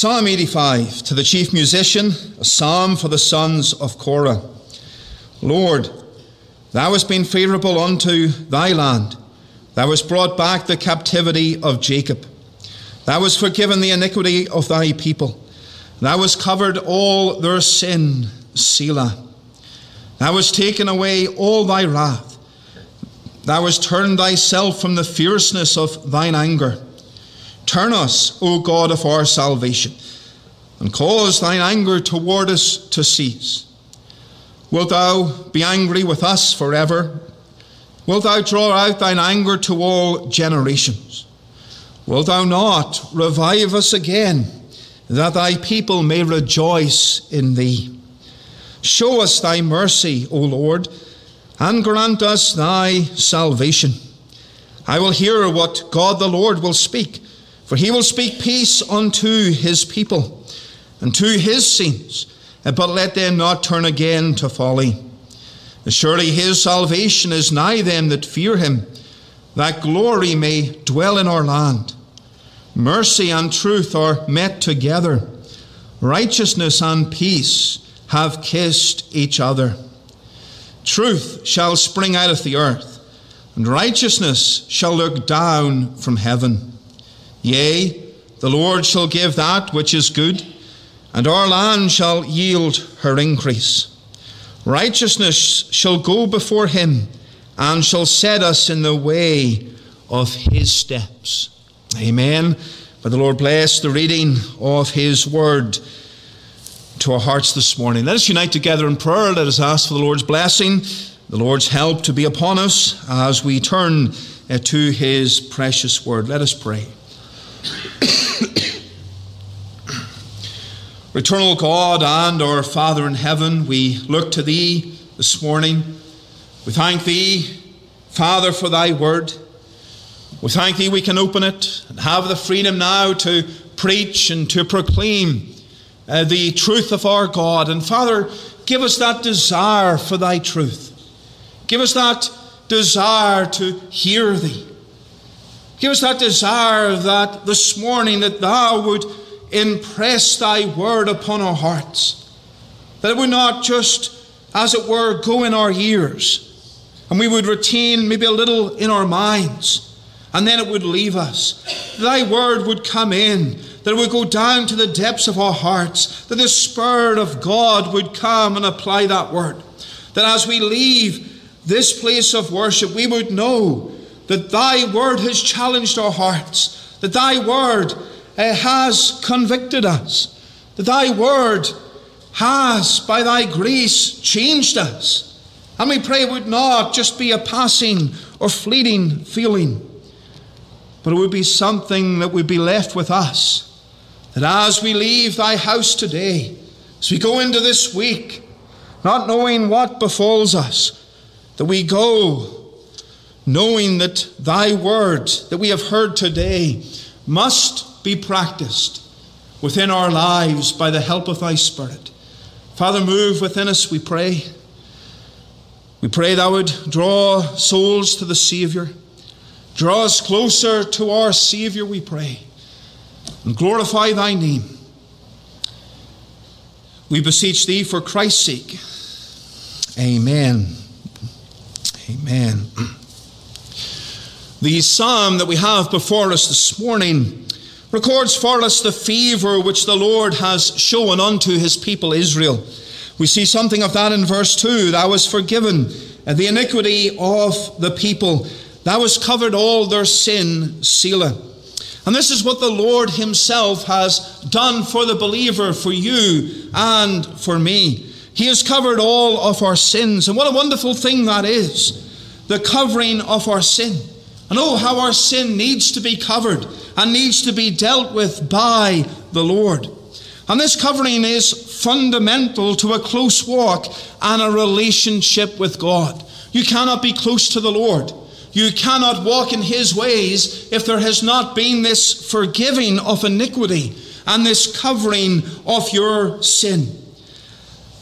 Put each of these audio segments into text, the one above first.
Psalm 85 to the chief musician, a psalm for the sons of Korah. Lord, thou hast been favourable unto thy land. Thou hast brought back the captivity of Jacob. Thou hast forgiven the iniquity of thy people. Thou hast covered all their sin, Selah. Thou hast taken away all thy wrath. Thou hast turned thyself from the fierceness of thine anger. Turn us, O God of our salvation, and cause thine anger toward us to cease. Wilt thou be angry with us forever? Wilt thou draw out thine anger to all generations? Wilt thou not revive us again, that thy people may rejoice in thee? Show us thy mercy, O Lord, and grant us thy salvation. I will hear what God the Lord will speak, for he will speak peace unto his people and to his saints, eh, but let them not turn again to folly. Eh, surely his salvation is nigh them that fear him, that glory may dwell in our land. Mercy and truth are met together. Righteousness and peace have kissed each other. Truth shall spring out of the earth, and righteousness shall look down from heaven. Yea, the Lord shall give that which is good, and our land shall yield her increase. Righteousness shall go before him, and shall set us in the way of his steps. Amen. May the Lord bless the reading of His word to our hearts this morning. Let us unite together in prayer. Let us ask for the Lord's blessing, the Lord's help to be upon us as we turn uh, to His precious word. Let us pray. Eternal God and our Father in heaven, we look to Thee this morning. We thank Thee, Father, for Thy word. We thank Thee we can open it and have the freedom now to preach and to proclaim uh, the truth of our God. And Father, give us that desire for Thy truth. Give us that desire to hear Thee. Give us that desire that this morning that Thou would impress Thy word upon our hearts. That it would not just, as it were, go in our ears, and we would retain maybe a little in our minds and then it would leave us. Thy word would come in, that it would go down to the depths of our hearts, that the Spirit of God would come and apply that word. That as we leave this place of worship, we would know that Thy word has challenged our hearts, that Thy word uh, has convicted us, that Thy word has, by Thy grace, changed us. And we pray it would not just be a passing or fleeting feeling but it would be something that would be left with us. That as we leave thy house today, as we go into this week, not knowing what befalls us, that we go knowing that thy word that we have heard today must be practiced within our lives by the help of thy Spirit. Father, move within us, we pray. We pray thou would draw souls to the Saviour. Draw us closer to our Saviour, we pray, and glorify thy name. We beseech thee for Christ's sake. Amen. Amen. The psalm that we have before us this morning records for us the favor which the Lord has shown unto his people Israel. We see something of that in verse 2. Thou was forgiven the iniquity of the people Thou hast covered all their sin, Selah. And this is what the Lord Himself has done for the believer, for you and for me. He has covered all of our sins. And what a wonderful thing that is the covering of our sin. And oh, how our sin needs to be covered and needs to be dealt with by the Lord. And this covering is fundamental to a close walk and a relationship with God. You cannot be close to the Lord you cannot walk in his ways if there has not been this forgiving of iniquity and this covering of your sin.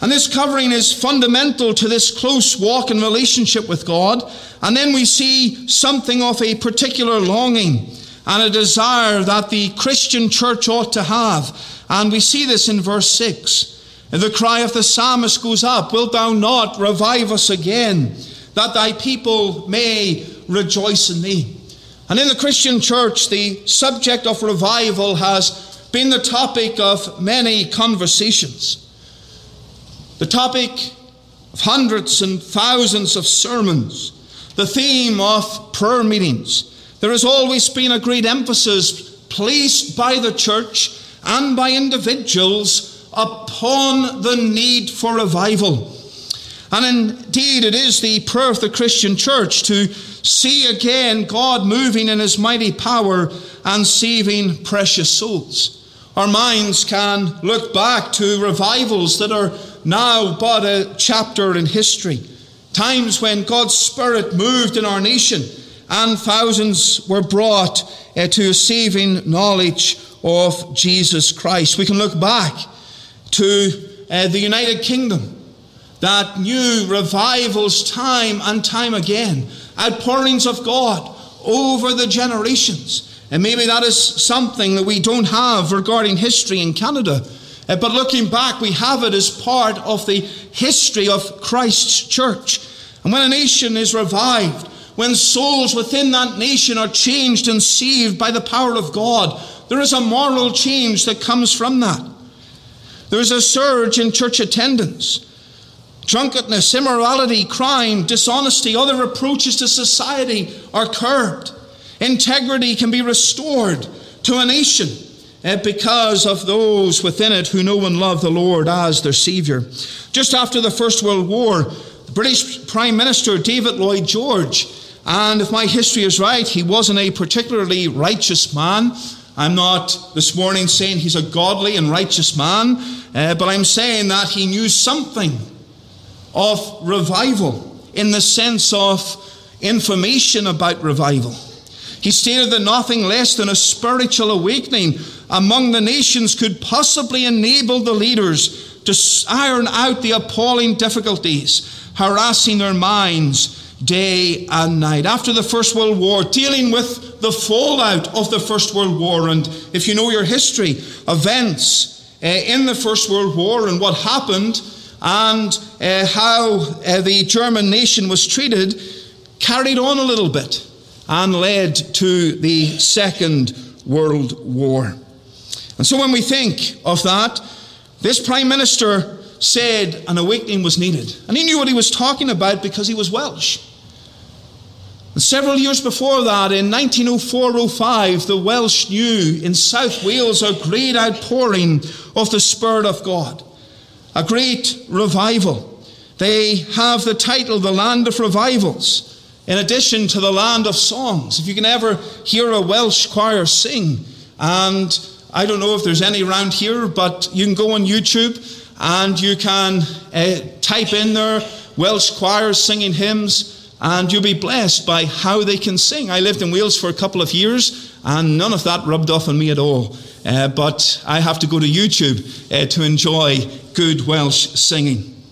And this covering is fundamental to this close walk and relationship with God. And then we see something of a particular longing. and a desire that the Christian church ought to have. And we see this in verse 6. And the cry of the psalmist goes up Wilt thou not revive us again, that thy people may rejoice in thee? And in the Christian church, the subject of revival has been the topic of many conversations. The topic of hundreds and thousands of sermons, the theme of prayer meetings. There has always been a great emphasis placed by the church and by individuals upon the need for revival. And indeed, it is the prayer of the Christian church to see again God moving in his mighty power and saving precious souls. Our minds can look back to revivals that are now but a chapter in history. Times when God's Spirit moved in our nation and thousands were brought uh, to a saving knowledge of Jesus Christ. We can look back to uh, the United Kingdom that new revivals time and time again, outpourings of God over the generations. And maybe that is something that we don't have regarding history in Canada. Uh, but looking back, we have it as part of the history of Christ's church. And when a nation is revived, when souls within that nation are changed and saved by the power of God, there is a moral change that comes from that. There is a surge in church attendance. Drunkenness, immorality, crime, dishonesty, other reproaches to society are curbed. Integrity can be restored to a nation because of those within it who know and love the Lord as their Saviour. Just after the First World War, the British Prime Minister David Lloyd George, and if my history is right, he wasn't a particularly righteous man. I'm not this morning saying he's a godly and righteous man, uh, but I'm saying that he knew something of revival in the sense of information about revival. He stated that nothing less than a spiritual awakening among the nations could possibly enable the leaders to iron out the appalling difficulties harassing their minds day and night. After the First World War, dealing with the fallout of the First World War, and if you know your history, events uh, in the First World War and what happened and uh, how uh, the German nation was treated carried on a little bit and led to the Second World War. And so when we think of that, this Prime Minister said an awakening was needed. And he knew what he was talking about because he was Welsh. And several years before that, in 1904 05, the Welsh knew in South Wales a great outpouring of the Spirit of God a great revival. They have the title, The Land of Revivals, in addition to the Land of Songs. If you can ever hear a Welsh choir sing, and I don't know if there's any around here, but you can go on YouTube and you can uh, type in there Welsh choirs singing hymns, and you'll be blessed by how they can sing. I lived in Wales for a couple of years, and none of that rubbed off on me at all. Uh, but I have to go to YouTube uh, to enjoy good Welsh singing.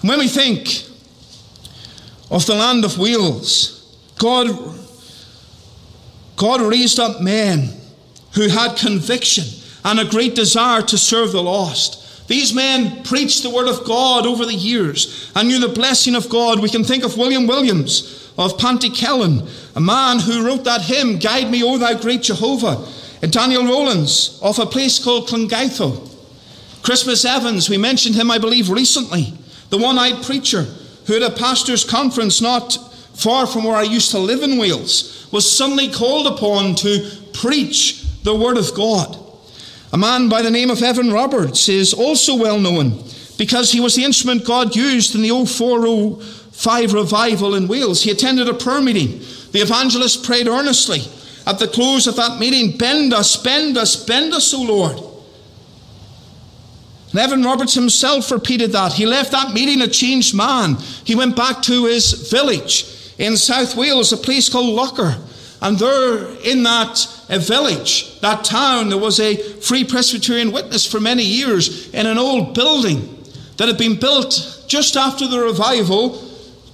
When we think of the land of Wales, God, God raised up men who had conviction and a great desire to serve the lost. These men preached the word of God over the years and knew the blessing of God. We can think of William Williams of Pantycelyn, a man who wrote that hymn, Guide Me, O Thou Great Jehovah. And Daniel Rowlands of a place called Llangeitho. Christmas Evans, we mentioned him, I believe, recently. The one eyed preacher who had a pastor's conference not far from where I used to live in Wales was suddenly called upon to preach the Word of God. A man by the name of Evan Roberts is also well known because he was the instrument God used in the 0405 revival in Wales. He attended a prayer meeting. The evangelist prayed earnestly at the close of that meeting, Bend us, bend us, bend us, O Lord. And Evan Roberts himself repeated that. He left that meeting a changed man. He went back to his village in South Wales, a place called Loughor. And there, in that village, that town, there was a Free Presbyterian witness for many years in an old building that had been built just after the revival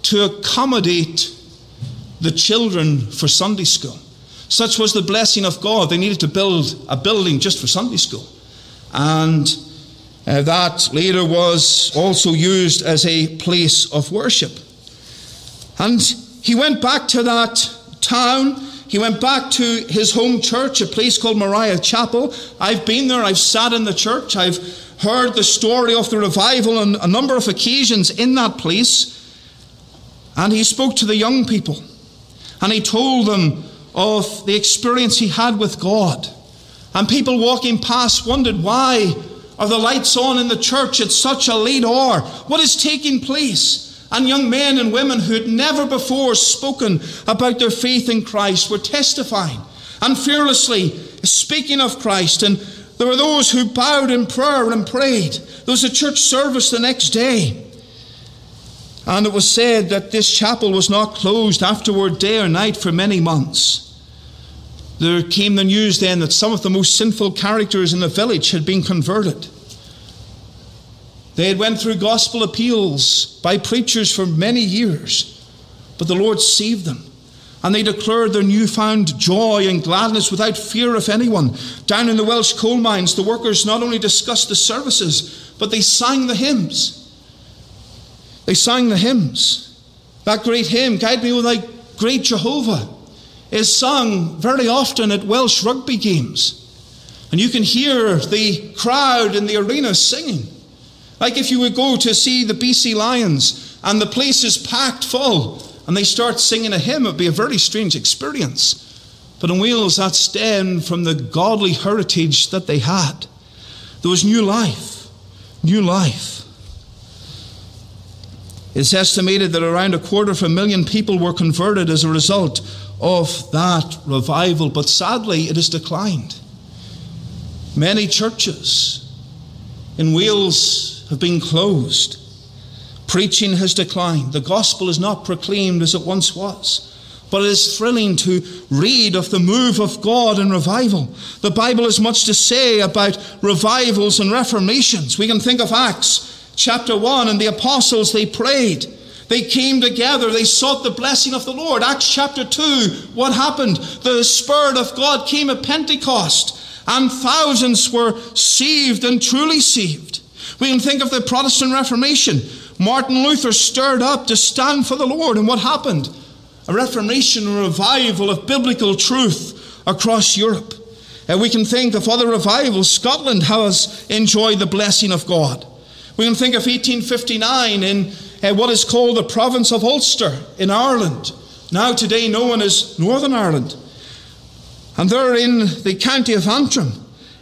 to accommodate the children for Sunday school. Such was the blessing of God. They needed to build a building just for Sunday school. And uh, that later was also used as a place of worship. And he went back to that town. He went back to his home church, a place called Moriah Chapel. I've been there, I've sat in the church, I've heard the story of the revival on a number of occasions in that place. And he spoke to the young people and he told them of the experience he had with God. And people walking past wondered why are the lights on in the church at such a late hour? What is taking place? And young men and women who had never before spoken about their faith in Christ were testifying and fearlessly speaking of Christ. And there were those who bowed in prayer and prayed. There was a church service the next day. And it was said that this chapel was not closed afterward day or night for many months. There came the news then that some of the most sinful characters in the village had been converted. They had went through gospel appeals by preachers for many years, but the Lord saved them. And they declared their newfound joy and gladness without fear of anyone. Down in the Welsh coal mines, the workers not only discussed the services, but they sang the hymns. They sang the hymns. That great hymn, Guide Me with Thy Great Jehovah, is sung very often at Welsh rugby games. And you can hear the crowd in the arena singing. Like if you would go to see the BC Lions and the place is packed full and they start singing a hymn, it would be a very strange experience. But in Wales, that stemmed from the godly heritage that they had. There was new life, new life. It's estimated that around a quarter of a million people were converted as a result of that revival, but sadly, it has declined. Many churches in Wales have been closed. Preaching has declined. The gospel is not proclaimed as it once was. But it is thrilling to read of the move of God in revival. The Bible has much to say about revivals and reformations. We can think of Acts chapter 1 and the apostles, they prayed. They came together. They sought the blessing of the Lord. Acts chapter 2, what happened? The Spirit of God came at Pentecost, and thousands were saved and truly saved. We can think of the Protestant Reformation. Martin Luther stirred up to stand for the Lord, and what happened? A reformation, a revival of biblical truth across Europe. And we can think of other revivals. Scotland has enjoyed the blessing of God. We can think of 1859 in uh, what is called the province of Ulster in Ireland, now today known as Northern Ireland. And there in the county of Antrim,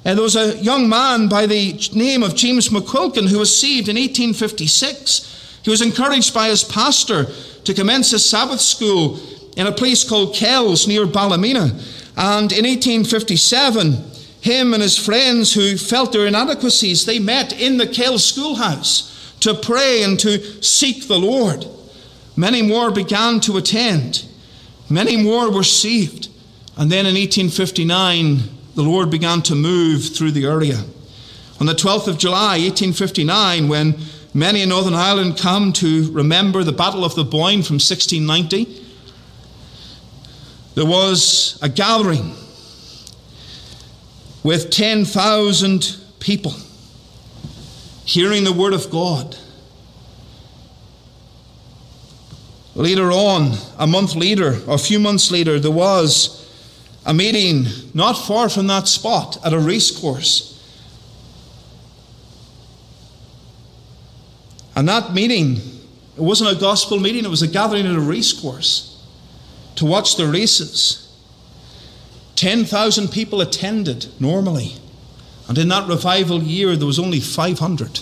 and there was a young man by the name of James McQuilkin who was saved in 1856. He was encouraged by his pastor to commence a Sabbath school in a place called Kells near Ballymena. And in 1857, him and his friends who felt their inadequacies, they met in the Kells schoolhouse to pray and to seek the Lord. Many more began to attend. Many more were saved. And then in 1859, the Lord began to move through the area. On the 12th of July, 1859, when many in Northern Ireland come to remember the Battle of the Boyne from 1690, there was a gathering with 10,000 people hearing the Word of God. Later on, a month later, a few months later, there was a meeting not far from that spot at a racecourse. And that meeting, it wasn't a gospel meeting, it was a gathering at a racecourse to watch the races. 10,000 people attended normally. And in that revival year, there was only 500.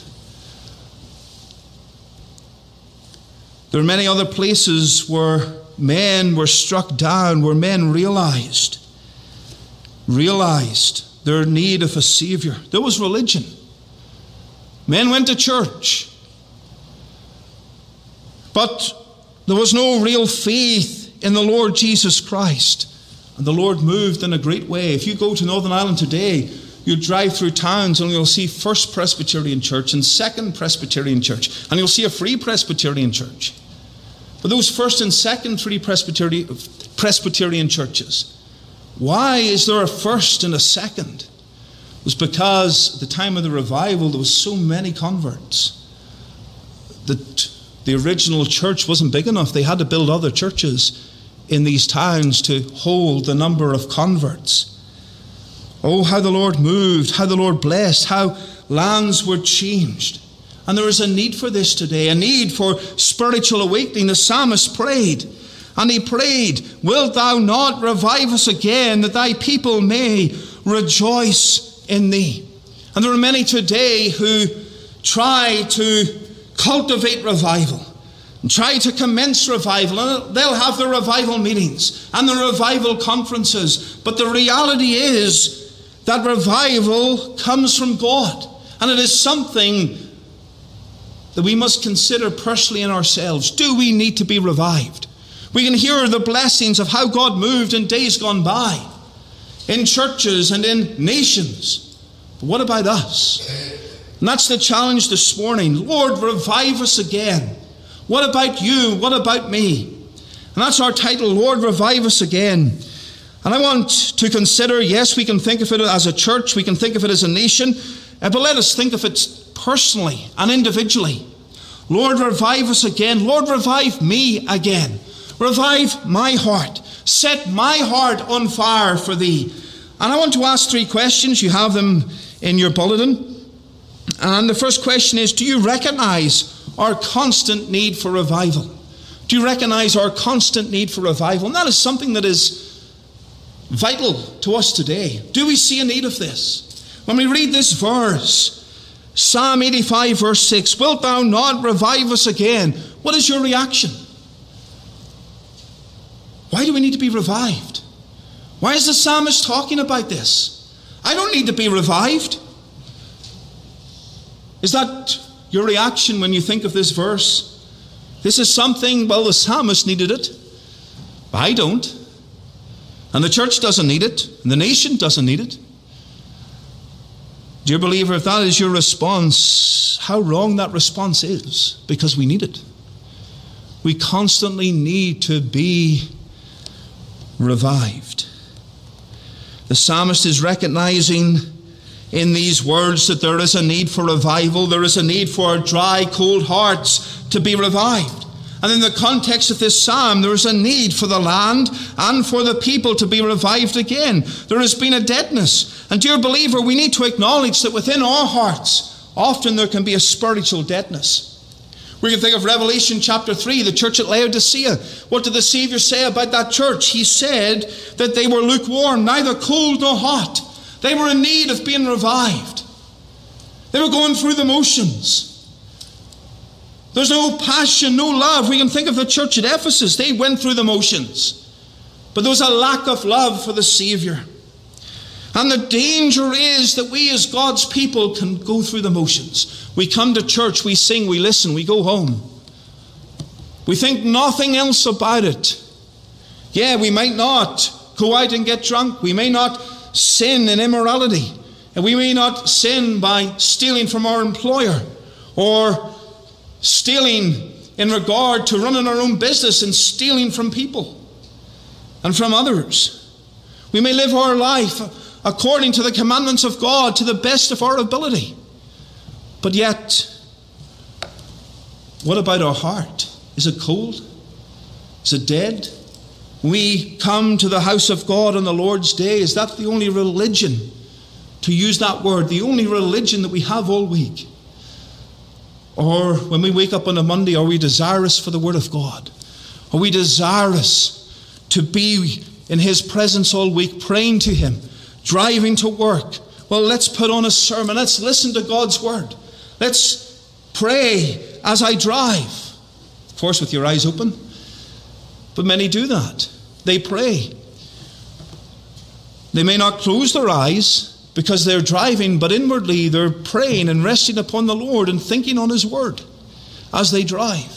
There are many other places where men were struck down, where men realized realized their need of a Savior. There was religion. Men went to church. But there was no real faith in the Lord Jesus Christ. And the Lord moved in a great way. If you go to Northern Ireland today, you drive through towns and you'll see First Presbyterian Church and Second Presbyterian Church, and you'll see a Free Presbyterian Church. But those first and second Free Presbyterian, Presbyterian churches Why is there a first and a second? It was because at the time of the revival there was so many converts that the original church wasn't big enough. They had to build other churches in these towns to hold the number of converts. Oh, how the Lord moved, how the Lord blessed, how lands were changed. And there is a need for this today, a need for spiritual awakening. The psalmist prayed, and he prayed, Wilt thou not revive us again, that thy people may rejoice in thee? And there are many today who try to cultivate revival and try to commence revival. And they'll have the revival meetings and the revival conferences. But the reality is that revival comes from God. And it is something that we must consider personally in ourselves. Do we need to be revived? We can hear the blessings of how God moved in days gone by, in churches and in nations. But what about us? And that's the challenge this morning. Lord, revive us again. What about you? What about me? And that's our title, Lord, revive us again. And I want to consider yes, we can think of it as a church, we can think of it as a nation, uh, but let us think of it personally and individually. Lord, revive us again. Lord, revive me again. Revive my heart. Set my heart on fire for thee. And I want to ask three questions. You have them in your bulletin. And the first question is Do you recognize our constant need for revival? Do you recognize our constant need for revival? And that is something that is vital to us today. Do we see a need of this? When we read this verse, Psalm 85, verse 6, Wilt thou not revive us again? What is your reaction? Why do we need to be revived? Why is the psalmist talking about this? I don't need to be revived. Is that your reaction when you think of this verse? This is something, well, the psalmist needed it. I don't. And the church doesn't need it. And the nation doesn't need it. Dear believer, if that is your response, how wrong that response is, because we need it. We constantly need to be revived. The psalmist is recognizing in these words that there is a need for revival, there is a need for our dry, cold hearts to be revived. And in the context of this psalm, there is a need for the land and for the people to be revived again. There has been a deadness. And, dear believer, we need to acknowledge that within our hearts, often there can be a spiritual deadness. We can think of Revelation chapter 3, the church at Laodicea. What did the Savior say about that church? He said that they were lukewarm, neither cold nor hot. They were in need of being revived. They were going through the motions. There's no passion, no love. We can think of the church at Ephesus. They went through the motions. But there was a lack of love for the Savior. And the danger is that we, as God's people, can go through the motions. We come to church, we sing, we listen, we go home. We think nothing else about it. Yeah, we might not go out and get drunk. We may not sin in immorality. And we may not sin by stealing from our employer or stealing in regard to running our own business and stealing from people and from others. We may live our life according to the commandments of God to the best of our ability. But yet, what about our heart? Is it cold? Is it dead? we come to the house of God on the Lord's day, is that the only religion, to use that word, the only religion that we have all week? Or when we wake up on a Monday, are we desirous for the Word of God? Are we desirous to be in His presence all week, praying to Him, driving to work? Well, let's put on a sermon. Let's listen to God's Word. Let's pray as I drive. Of course, with your eyes open. But many do that. They pray. They may not close their eyes because they're driving, but inwardly they're praying and resting upon the Lord and thinking on His Word as they drive.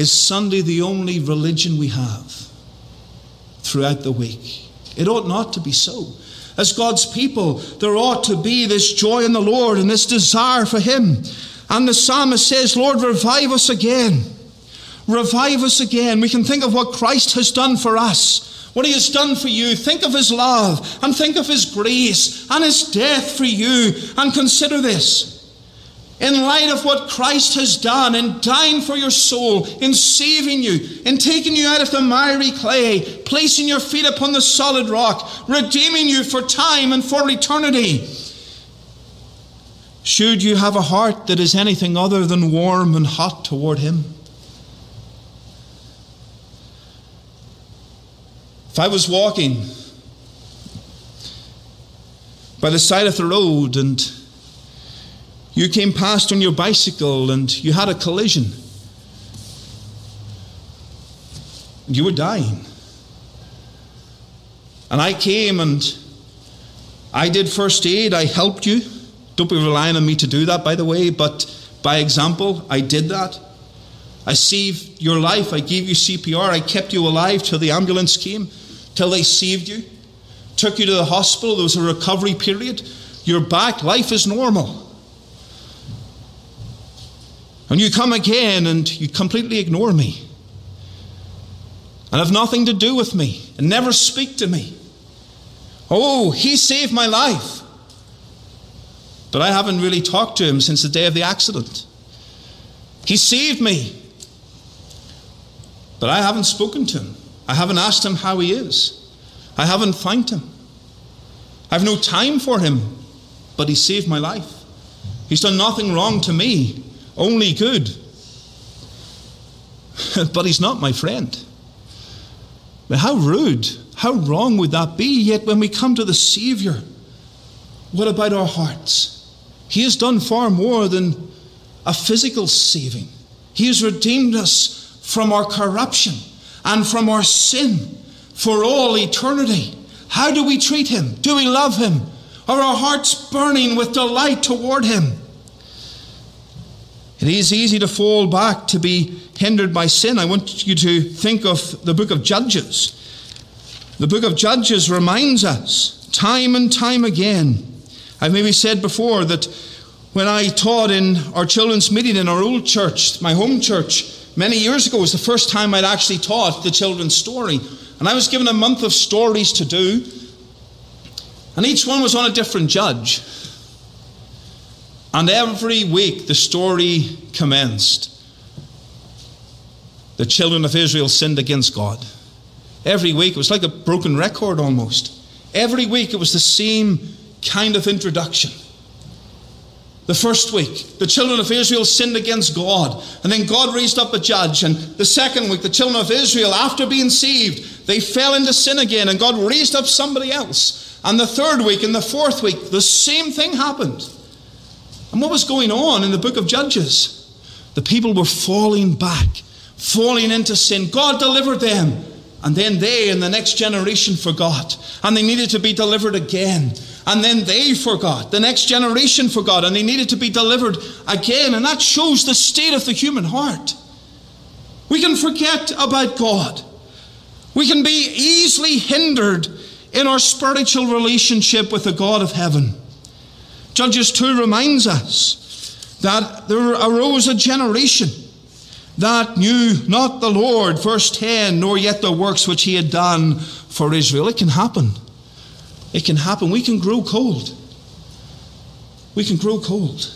Is Sunday the only religion we have throughout the week? It ought not to be so. As God's people, there ought to be this joy in the Lord and this desire for Him. And the psalmist says, Lord, revive us again. revive us again. We can think of what Christ has done for us, what he has done for you. Think of his love and think of his grace and his death for you. And consider this. In light of what Christ has done in dying for your soul, in saving you, in taking you out of the miry clay, placing your feet upon the solid rock, redeeming you for time and for eternity, should you have a heart that is anything other than warm and hot toward Him? If I was walking by the side of the road and you came past on your bicycle and you had a collision, you were dying. And I came and I did first aid, I helped you. Don't be relying on me to do that, by the way, but by example, I did that. I saved your life. I gave you CPR. I kept you alive till the ambulance came, till they saved you. Took you to the hospital. There was a recovery period. You're back. Life is normal. And you come again and you completely ignore me and have nothing to do with me and never speak to me. Oh, he saved my life. But I haven't really talked to him since the day of the accident. He saved me. But I haven't spoken to him. I haven't asked him how he is. I haven't thanked him. I have no time for him, but he saved my life. He's done nothing wrong to me, only good. but he's not my friend. But how rude, how wrong would that be? Yet when we come to the Saviour, what about our hearts? He has done far more than a physical saving. He has redeemed us from our corruption and from our sin for all eternity. How do we treat Him? Do we love Him? Are our hearts burning with delight toward Him? It is easy to fall back to be hindered by sin. I want you to think of the book of Judges. The book of Judges reminds us time and time again I've maybe said before that when I taught in our children's meeting in our old church, my home church, many years ago was the first time I'd actually taught the children's story. And I was given a month of stories to do, and each one was on a different judge. And every week the story commenced. The children of Israel sinned against God. Every week it was like a broken record almost. Every week it was the same kind of introduction. The first week, the children of Israel sinned against God, and then God raised up a judge. And the second week, the children of Israel, after being saved, they fell into sin again, and God raised up somebody else. And the third week and the fourth week, the same thing happened. And what was going on in the book of Judges? The people were falling back, falling into sin. God delivered them. And then they and the next generation forgot. And they needed to be delivered again. And then they forgot. The next generation forgot. And they needed to be delivered again. And that shows the state of the human heart. We can forget about God. We can be easily hindered in our spiritual relationship with the God of heaven. Judges 2 reminds us that there arose a generation that knew not the Lord, verse 10, nor yet the works which he had done for Israel. It can happen. It can happen. We can grow cold. We can grow cold.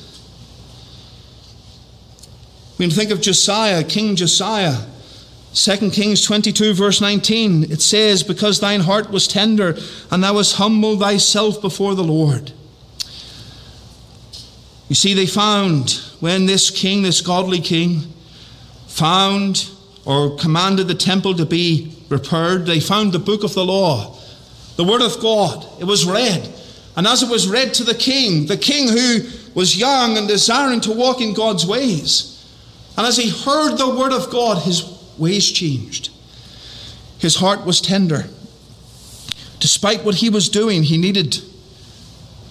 We can think of Josiah, King Josiah. 2 Kings 22, verse 19, it says, Because thine heart was tender, and thou hast humbled thyself before the Lord. You see, they found when this king, this godly king, found or commanded the temple to be repaired, they found the book of the law, the word of God. It was read. And as it was read to the king, the king who was young and desiring to walk in God's ways, and as he heard the word of God, his ways changed. His heart was tender. Despite what he was doing, he needed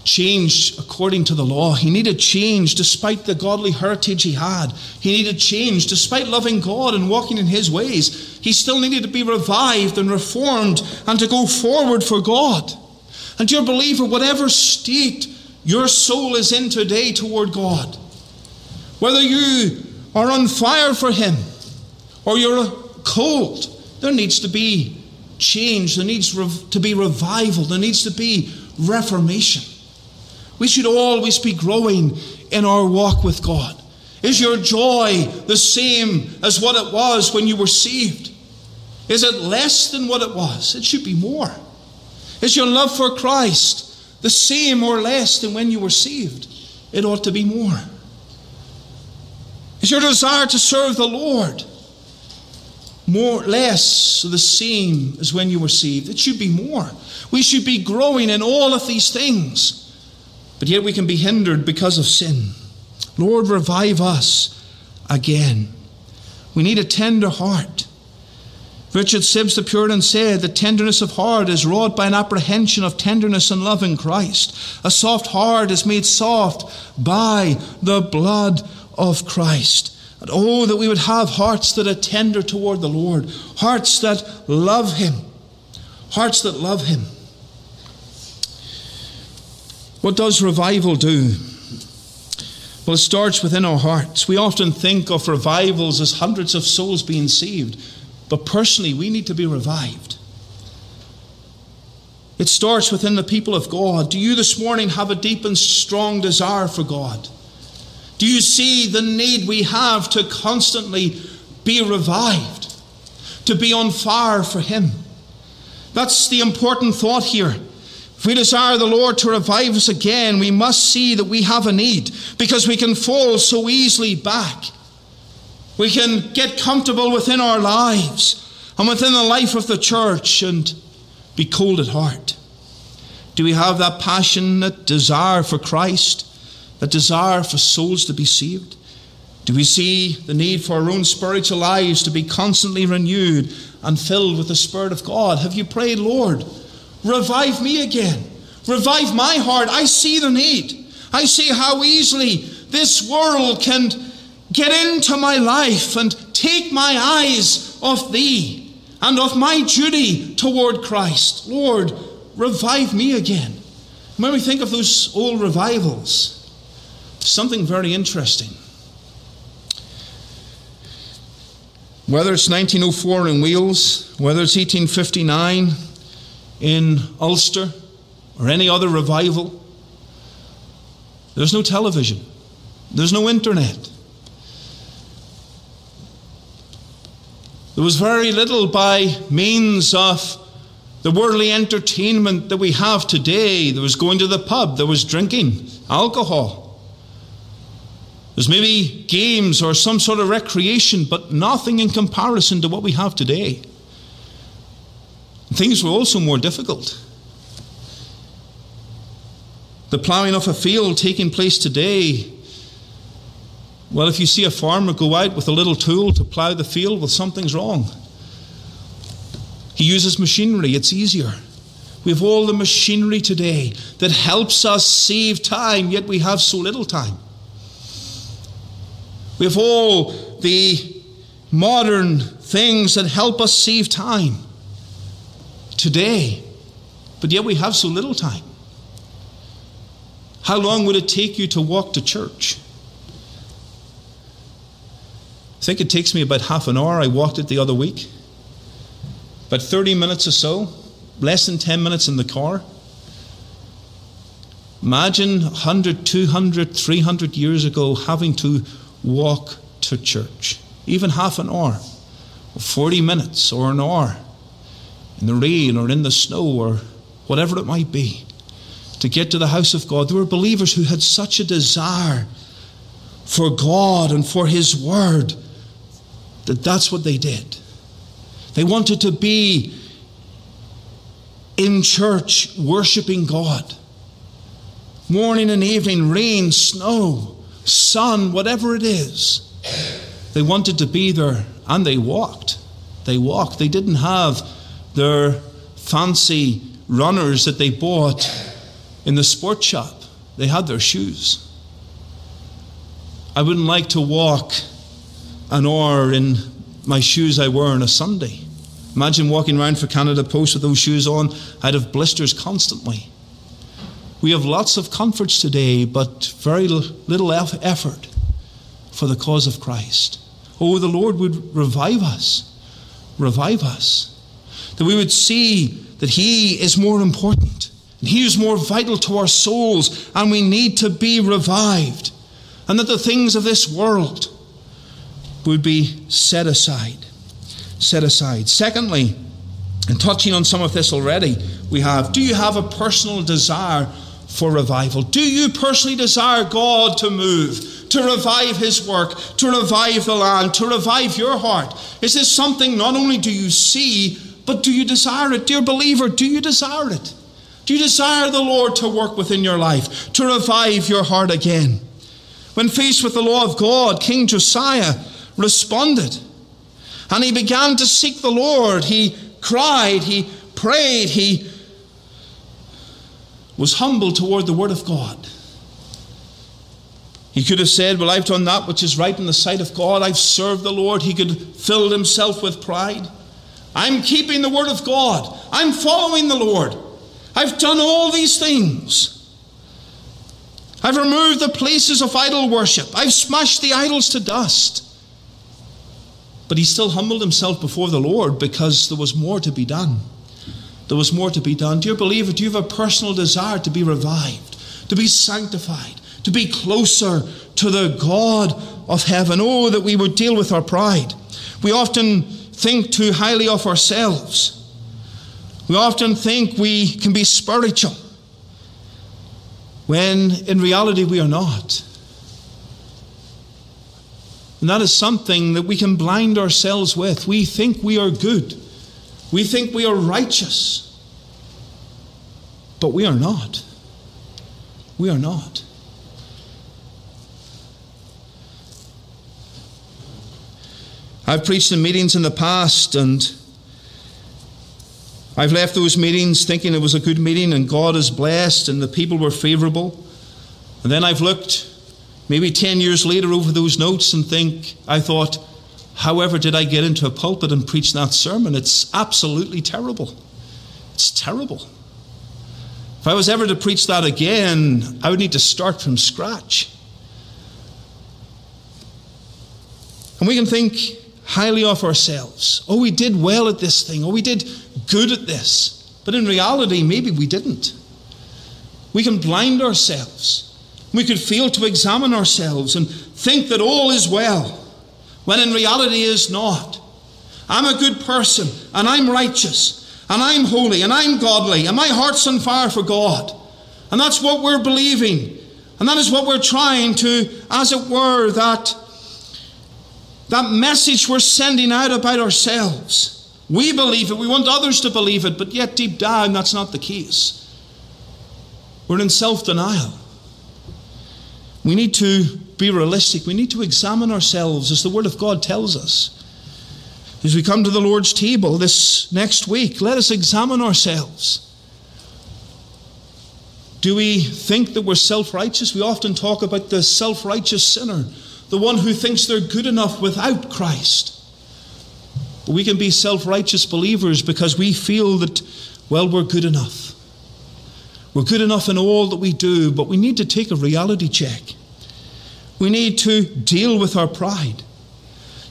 change according to the law. He needed change despite the godly heritage he had. He needed change despite loving God and walking in his ways. He still needed to be revived and reformed and to go forward for God. And dear believer, whatever state your soul is in today toward God, whether you are on fire for him or you're cold, there needs to be change. There needs to be revival. There needs to be reformation. We should always be growing in our walk with God. Is your joy the same as what it was when you were saved? Is it less than what it was? It should be more. Is your love for Christ the same or less than when you were saved? It ought to be more. Is your desire to serve the Lord more less the same as when you were saved? It should be more. We should be growing in all of these things. But yet we can be hindered because of sin. Lord, revive us again. We need a tender heart. Richard Sibbes the Puritan said, The tenderness of heart is wrought by an apprehension of tenderness and love in Christ. A soft heart is made soft by the blood of Christ. And oh, that we would have hearts that are tender toward the Lord, hearts that love Him, hearts that love Him. What does revival do? Well, it starts within our hearts. We often think of revivals as hundreds of souls being saved. But personally, we need to be revived. It starts within the people of God. Do you this morning have a deep and strong desire for God? Do you see the need we have to constantly be revived, to be on fire for Him? That's the important thought here. If we desire the Lord to revive us again, we must see that we have a need because we can fall so easily back. We can get comfortable within our lives and within the life of the church and be cold at heart. Do we have that passionate desire for Christ, that desire for souls to be saved? Do we see the need for our own spiritual lives to be constantly renewed and filled with the Spirit of God? Have you prayed, Lord, revive me again? Revive my heart. I see the need. I see how easily this world can Get into my life and take my eyes off thee and of my duty toward Christ. Lord, revive me again. When we think of those old revivals, something very interesting. Whether it's 1904 in Wales, whether it's 1859 in Ulster, or any other revival, there's no television, there's no internet. There was very little by means of the worldly entertainment that we have today. There was going to the pub, there was drinking, alcohol. There's maybe games or some sort of recreation, but nothing in comparison to what we have today. Things were also more difficult. The ploughing of a field taking place today well, if you see a farmer go out with a little tool to plough the field, well, something's wrong. He uses machinery, it's easier. We have all the machinery today that helps us save time, yet we have so little time. We have all the modern things that help us save time today, but yet we have so little time. How long would it take you to walk to church? I think it takes me about half an hour. I walked it the other week. About 30 minutes or so, less than 10 minutes in the car. Imagine 100, 200, 300 years ago having to walk to church, even half an hour, or 40 minutes, or an hour, in the rain or in the snow, or whatever it might be, to get to the house of God. There were believers who had such a desire for God and for His Word that that's what they did. They wanted to be in church worshiping God. Morning and evening, rain, snow, sun, whatever it is. They wanted to be there and they walked. They walked. They didn't have their fancy runners that they bought in the sport shop. They had their shoes. I wouldn't like to walk an hour in my shoes I wear on a Sunday. Imagine walking around for Canada Post with those shoes on. I'd have blisters constantly. We have lots of comforts today, but very little effort for the cause of Christ. Oh, the Lord would revive us. Revive us. That we would see that He is more important. He is more vital to our souls, and we need to be revived. And that the things of this world would be set aside. Set aside. Secondly, and touching on some of this already, we have do you have a personal desire for revival? Do you personally desire God to move, to revive His work, to revive the land, to revive your heart? Is this something not only do you see, but do you desire it? Dear believer, do you desire it? Do you desire the Lord to work within your life, to revive your heart again? When faced with the law of God, King Josiah responded. And he began to seek the Lord. He cried, he prayed, he was humble toward the word of God. He could have said, Well, I've done that which is right in the sight of God. I've served the Lord. He could filled himself with pride. I'm keeping the word of God. I'm following the Lord. I've done all these things. I've removed the places of idol worship. I've smashed the idols to dust. But he still humbled himself before the Lord because there was more to be done. There was more to be done. Dear believer, do you have a personal desire to be revived, to be sanctified, to be closer to the God of heaven? Oh, that we would deal with our pride. We often think too highly of ourselves. We often think we can be spiritual when in reality we are not. And that is something that we can blind ourselves with. We think we are good, we think we are righteous, but we are not. We are not. I've preached in meetings in the past and I've left those meetings thinking it was a good meeting and God is blessed and the people were favorable. And then I've looked maybe 10 years later over those notes and think, I thought, however, did I get into a pulpit and preach that sermon? It's absolutely terrible. It's terrible. If I was ever to preach that again, I would need to start from scratch. And we can think highly of ourselves. Oh, we did well at this thing. Oh, we did good at this. But in reality, maybe we didn't. We can blind ourselves. We could fail to examine ourselves and think that all is well, when in reality is not. I'm a good person, and I'm righteous, and I'm holy, and I'm godly, and my heart's on fire for God. And that's what we're believing. And that is what we're trying to, as it were, that, that message we're sending out about ourselves. We believe it, we want others to believe it, but yet deep down, that's not the case. We're in self denial. We need to be realistic. We need to examine ourselves as the Word of God tells us. As we come to the Lord's table this next week, let us examine ourselves. Do we think that we're self righteous? We often talk about the self righteous sinner, the one who thinks they're good enough without Christ. We can be self righteous believers because we feel that, well, we're good enough. We're good enough in all that we do, but we need to take a reality check. We need to deal with our pride.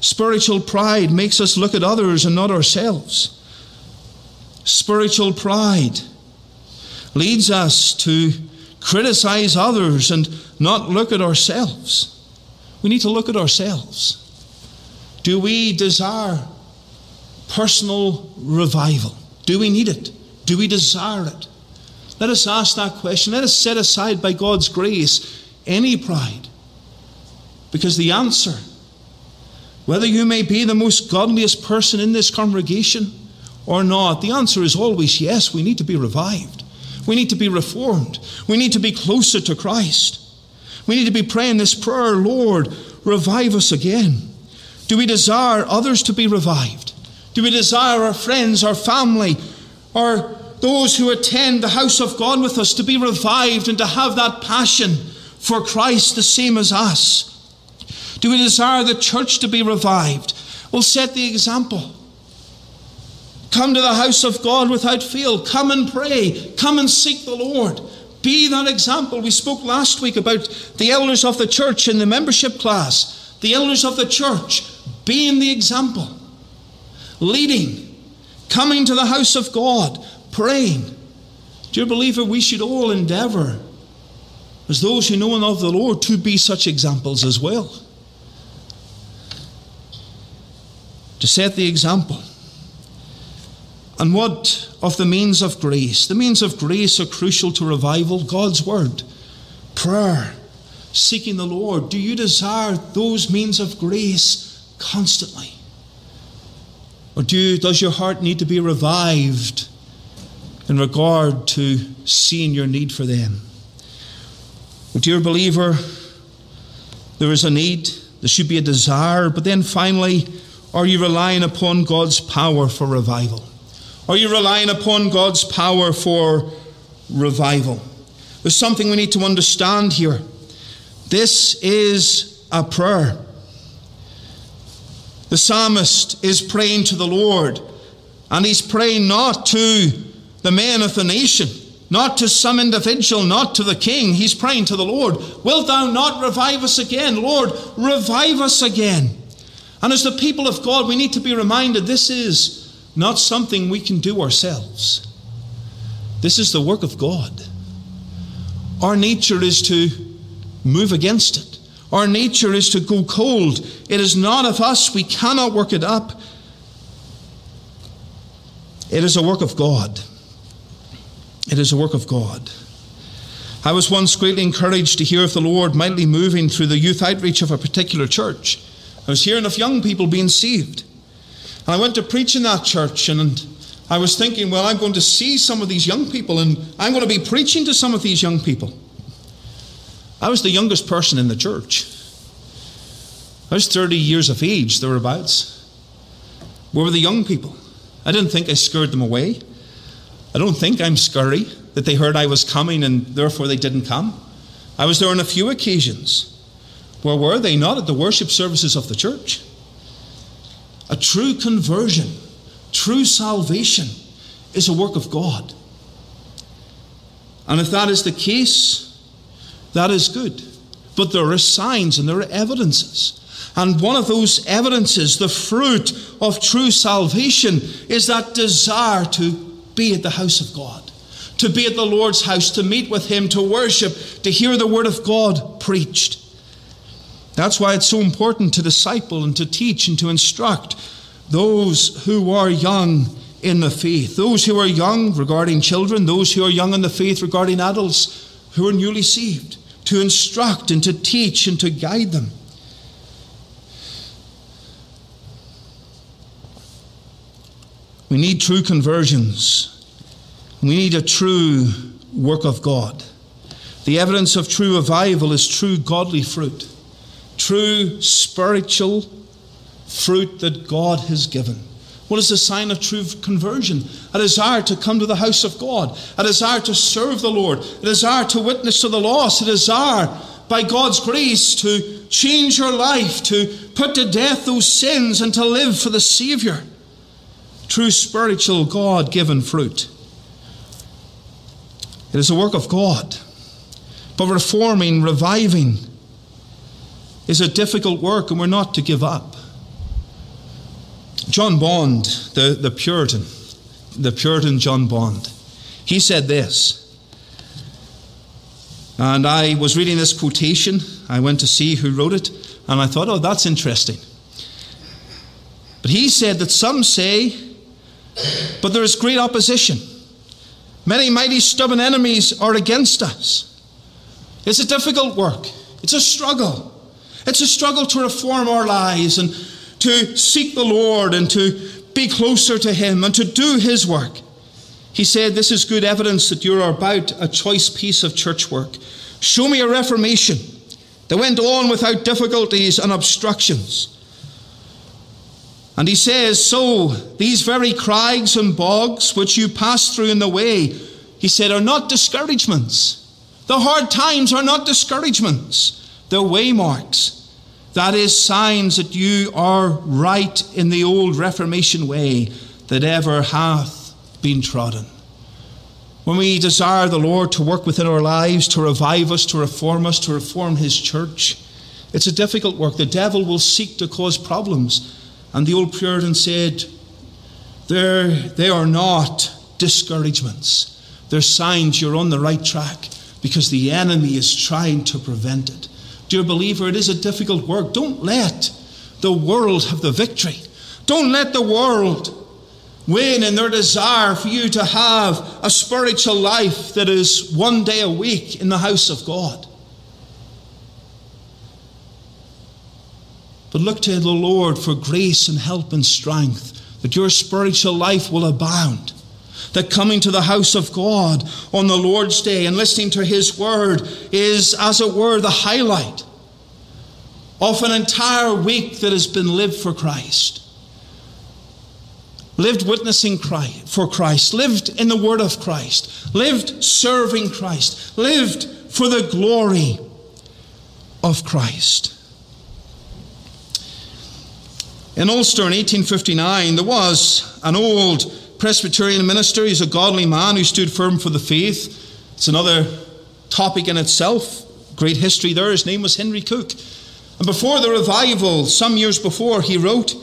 Spiritual pride makes us look at others and not ourselves. Spiritual pride leads us to criticize others and not look at ourselves. We need to look at ourselves. Do we desire personal revival? Do we need it? Do we desire it? Let us ask that question. Let us set aside by God's grace any pride. Because the answer, whether you may be the most godliest person in this congregation or not, the answer is always yes, we need to be revived. We need to be reformed. We need to be closer to Christ. We need to be praying this prayer Lord, revive us again. Do we desire others to be revived? Do we desire our friends, our family, or those who attend the house of God with us to be revived and to have that passion for Christ the same as us? Do we desire the church to be revived? We'll set the example. Come to the house of God without fail. Come and pray. Come and seek the Lord. Be that example. We spoke last week about the elders of the church in the membership class. The elders of the church being the example, leading, coming to the house of God, praying. Dear believer, we should all endeavor, as those who know and love the Lord, to be such examples as well. To set the example. And what of the means of grace? The means of grace are crucial to revival. God's Word, prayer, seeking the Lord. Do you desire those means of grace constantly? Or do does your heart need to be revived in regard to seeing your need for them? Well, dear believer, there is a need, there should be a desire, but then finally, are you relying upon God's power for revival? Are you relying upon God's power for revival? There's something we need to understand here. This is a prayer. The psalmist is praying to the Lord, and he's praying not to the men of the nation, not to some individual, not to the king. He's praying to the Lord. Wilt thou not revive us again? Lord, revive us again. And as the people of God, we need to be reminded this is not something we can do ourselves. This is the work of God. Our nature is to move against it. Our nature is to go cold. It is not of us. We cannot work it up. It is a work of God. It is a work of God. I was once greatly encouraged to hear of the Lord mightily moving through the youth outreach of a particular church. I was hearing of young people being saved. And I went to preach in that church, and I was thinking, well, I'm going to see some of these young people, and I'm going to be preaching to some of these young people. I was the youngest person in the church. I was 30 years of age, thereabouts. Where were the young people? I didn't think I scared them away. I don't think I'm scurry that they heard I was coming and therefore they didn't come. I was there on a few occasions. Where were they? Not at the worship services of the church. A true conversion, true salvation is a work of God. And if that is the case, that is good. But there are signs and there are evidences. And one of those evidences, the fruit of true salvation, is that desire to be at the house of God, to be at the Lord's house, to meet with Him, to worship, to hear the Word of God preached. That's why it's so important to disciple and to teach and to instruct those who are young in the faith, those who are young regarding children, those who are young in the faith regarding adults who are newly saved, to instruct and to teach and to guide them. We need true conversions. We need a true work of God. The evidence of true revival is true godly fruit true spiritual fruit that God has given. What is the sign of true conversion? A desire to come to the house of God, a desire to serve the Lord, a desire to witness to the lost, a desire by God's grace to change your life, to put to death those sins, and to live for the Savior. True spiritual God given fruit. It is a work of God. But reforming, reviving, is a difficult work and we're not to give up. John Bond, the, the Puritan, the Puritan John Bond, he said this. And I was reading this quotation. I went to see who wrote it, and I thought, oh, that's interesting. But he said that some say, but there is great opposition. Many mighty stubborn enemies are against us. It's a difficult work, it's a struggle. It's a struggle to reform our lives and to seek the Lord and to be closer to Him and to do His work. He said, This is good evidence that you're about a choice piece of church work. Show me a reformation that went on without difficulties and obstructions. And he says, So these very crags and bogs which you pass through in the way, he said, are not discouragements. The hard times are not discouragements the waymarks. That is signs that you are right in the old Reformation way that ever hath been trodden. When we desire the Lord to work within our lives, to revive us, to reform us, to reform His church, It's a difficult work. The devil will seek to cause problems. And the old Puritan said, they are not discouragements. They're signs you're on the right track because the enemy is trying to prevent it. Dear believer, it is a difficult work. Don't let the world have the victory. Don't let the world win in their desire for you to have a spiritual life that is one day a week in the house of God. But look to the Lord for grace and help and strength, that your spiritual life will abound. That coming to the house of God on the Lord's day and listening to His word is, as it were, the highlight of an entire week that has been lived for Christ. Lived witnessing Christ, for Christ, lived in the word of Christ, lived serving Christ, lived for the glory of Christ. In Ulster in 1859, there was an old Presbyterian minister. He's a godly man who stood firm for the faith. It's another topic in itself. Great history there. His name was Henry Cooke. And before the revival, some years before, he wrote,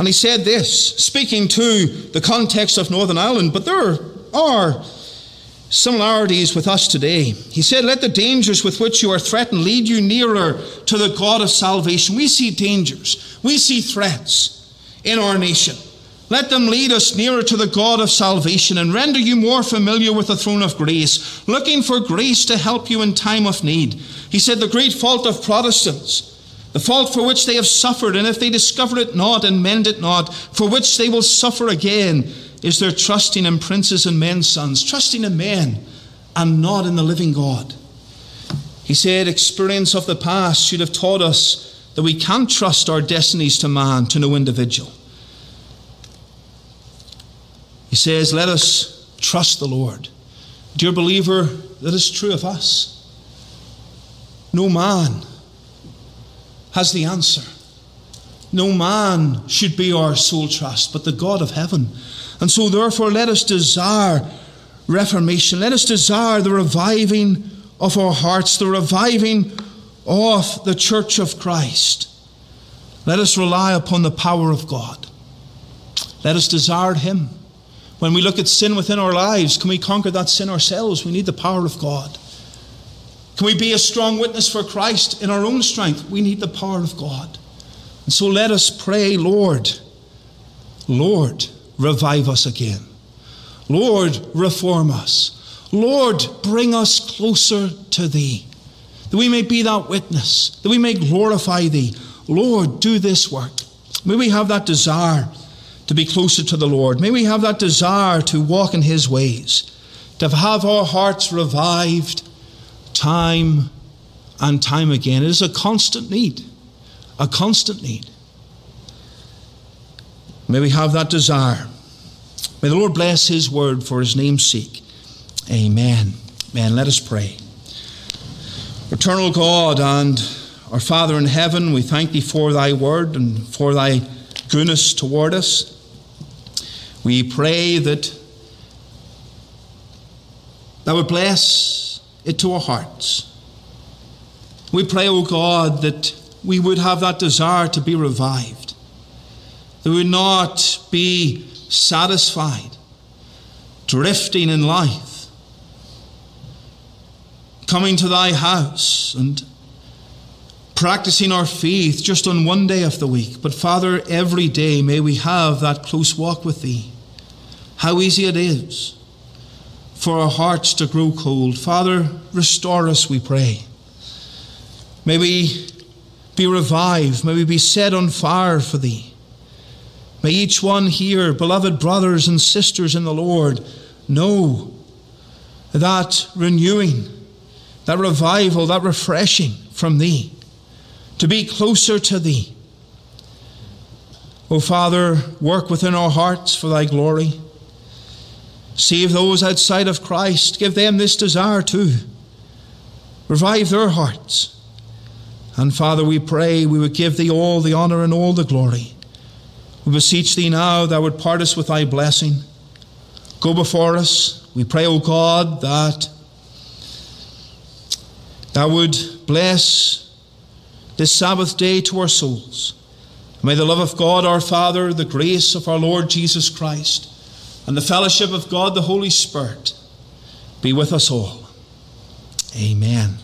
and he said this, speaking to the context of Northern Ireland, but there are similarities with us today. He said, Let the dangers with which you are threatened lead you nearer to the God of salvation. We see dangers, we see threats in our nation. Let them lead us nearer to the God of salvation and render you more familiar with the throne of grace, looking for grace to help you in time of need. He said, The great fault of Protestants, the fault for which they have suffered, and if they discover it not and mend it not, for which they will suffer again, is their trusting in princes and men's sons, trusting in men and not in the living God. He said, Experience of the past should have taught us that we can't trust our destinies to man, to no individual. He says, Let us trust the Lord. Dear believer, that is true of us. No man has the answer. No man should be our sole trust, but the God of heaven. And so, therefore, let us desire reformation. Let us desire the reviving of our hearts, the reviving of the church of Christ. Let us rely upon the power of God. Let us desire Him. When we look at sin within our lives, can we conquer that sin ourselves? We need the power of God. Can we be a strong witness for Christ in our own strength? We need the power of God. And so let us pray, Lord, Lord, revive us again. Lord, reform us. Lord, bring us closer to Thee, that we may be that witness, that we may glorify Thee. Lord, do this work. May we have that desire to be closer to the Lord. May we have that desire to walk in His ways, to have our hearts revived time and time again. It is a constant need, a constant need. May we have that desire. May the Lord bless His word for His name's sake. Amen. Amen. Let us pray. Eternal God and our Father in heaven, we thank Thee for Thy word and for Thy goodness toward us. We pray that that would bless it to our hearts. We pray, O God, that we would have that desire to be revived, that we would not be satisfied, drifting in life, coming to thy house and practicing our faith just on one day of the week. But Father, every day may we have that close walk with thee how easy it is for our hearts to grow cold. Father, restore us, we pray. May we be revived. May we be set on fire for Thee. May each one here, beloved brothers and sisters in the Lord, know that renewing, that revival, that refreshing from Thee, to be closer to Thee. O Father, work within our hearts for Thy glory. Save those outside of Christ. Give them this desire too. Revive their hearts. And Father, we pray we would give Thee all the honour and all the glory. We beseech Thee now that would part us with Thy blessing. Go before us. We pray, O God, that Thou would bless this Sabbath day to our souls. May the love of God our Father, the grace of our Lord Jesus Christ, and the fellowship of God the Holy Spirit be with us all. Amen.